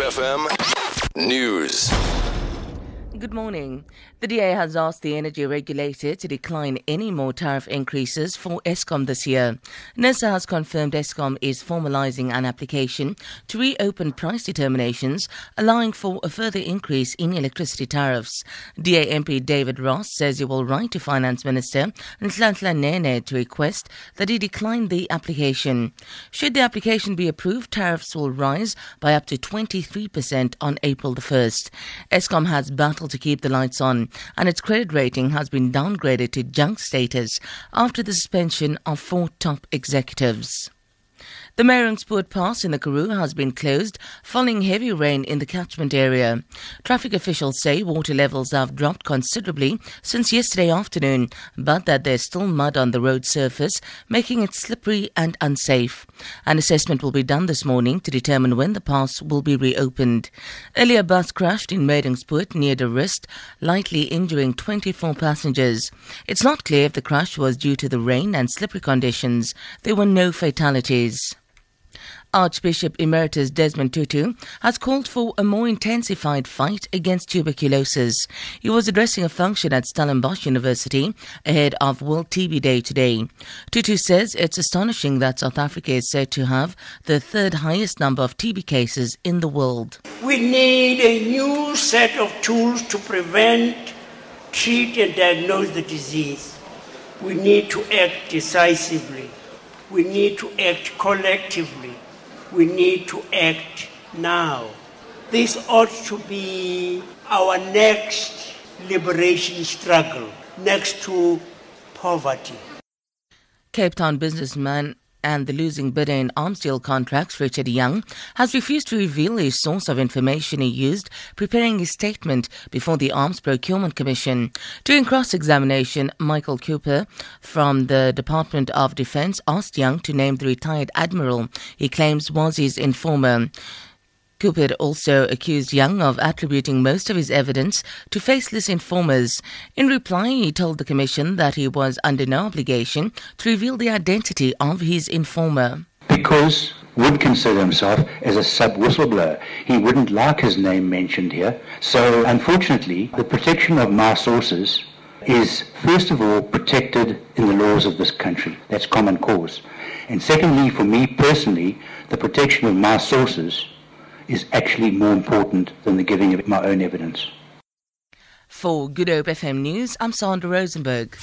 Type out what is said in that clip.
FM News. Good morning. The DA has asked the energy regulator to decline any more tariff increases for Eskom this year. NERSA has confirmed Eskom is formalising an application to reopen price determinations, allowing for a further increase in electricity tariffs. DA MP David Ross says he will write to Finance Minister Nhlanhla Nene to request that he decline the application. Should the application be approved, tariffs will rise by up to 23% on April the 1st. Eskom has battled to keep the lights on, and its credit rating has been downgraded to junk status after the suspension of four top executives. The Meiringspoort Pass in the Karoo has been closed following heavy rain in the catchment area. Traffic officials say water levels have dropped considerably since yesterday afternoon, but that there's still mud on the road surface, making it slippery and unsafe. An assessment will be done this morning to determine when the pass will be reopened. Earlier, a bus crashed in Meiringspoort near De Rust, lightly injuring 24 passengers. It's not clear if the crash was due to the rain and slippery conditions. There were no fatalities. Archbishop Emeritus Desmond Tutu has called for a more intensified fight against tuberculosis. He was addressing a function at Stellenbosch University ahead of World TB Day today. Tutu says it's astonishing that South Africa is said to have the third highest number of TB cases in the world. We need a new set of tools to prevent, treat, and diagnose the disease. We need to act decisively. We need to act collectively we need to act now. This ought to be our next liberation struggle, next to poverty. Cape Town businessman and the losing bidder in arms deal contracts, Richard Young, has refused to reveal his source of information he used preparing his statement before the Arms Procurement Commission. During cross examination, Michael Cooper from the Department of Defense asked Young to name the retired admiral he claims was his informer. Cooper also accused Young of attributing most of his evidence to faceless informers. In reply, he told the Commission that he was under no obligation to reveal the identity of his informer. Because would consider himself as a sub whistleblower. He wouldn't like his name mentioned here. So, unfortunately, the protection of my sources is, first of all, protected in the laws of this country. That's common cause. And secondly, for me personally, the protection of my sources is actually more important than the giving of my own evidence. For Good Hope FM News, I'm Sandra Rosenberg.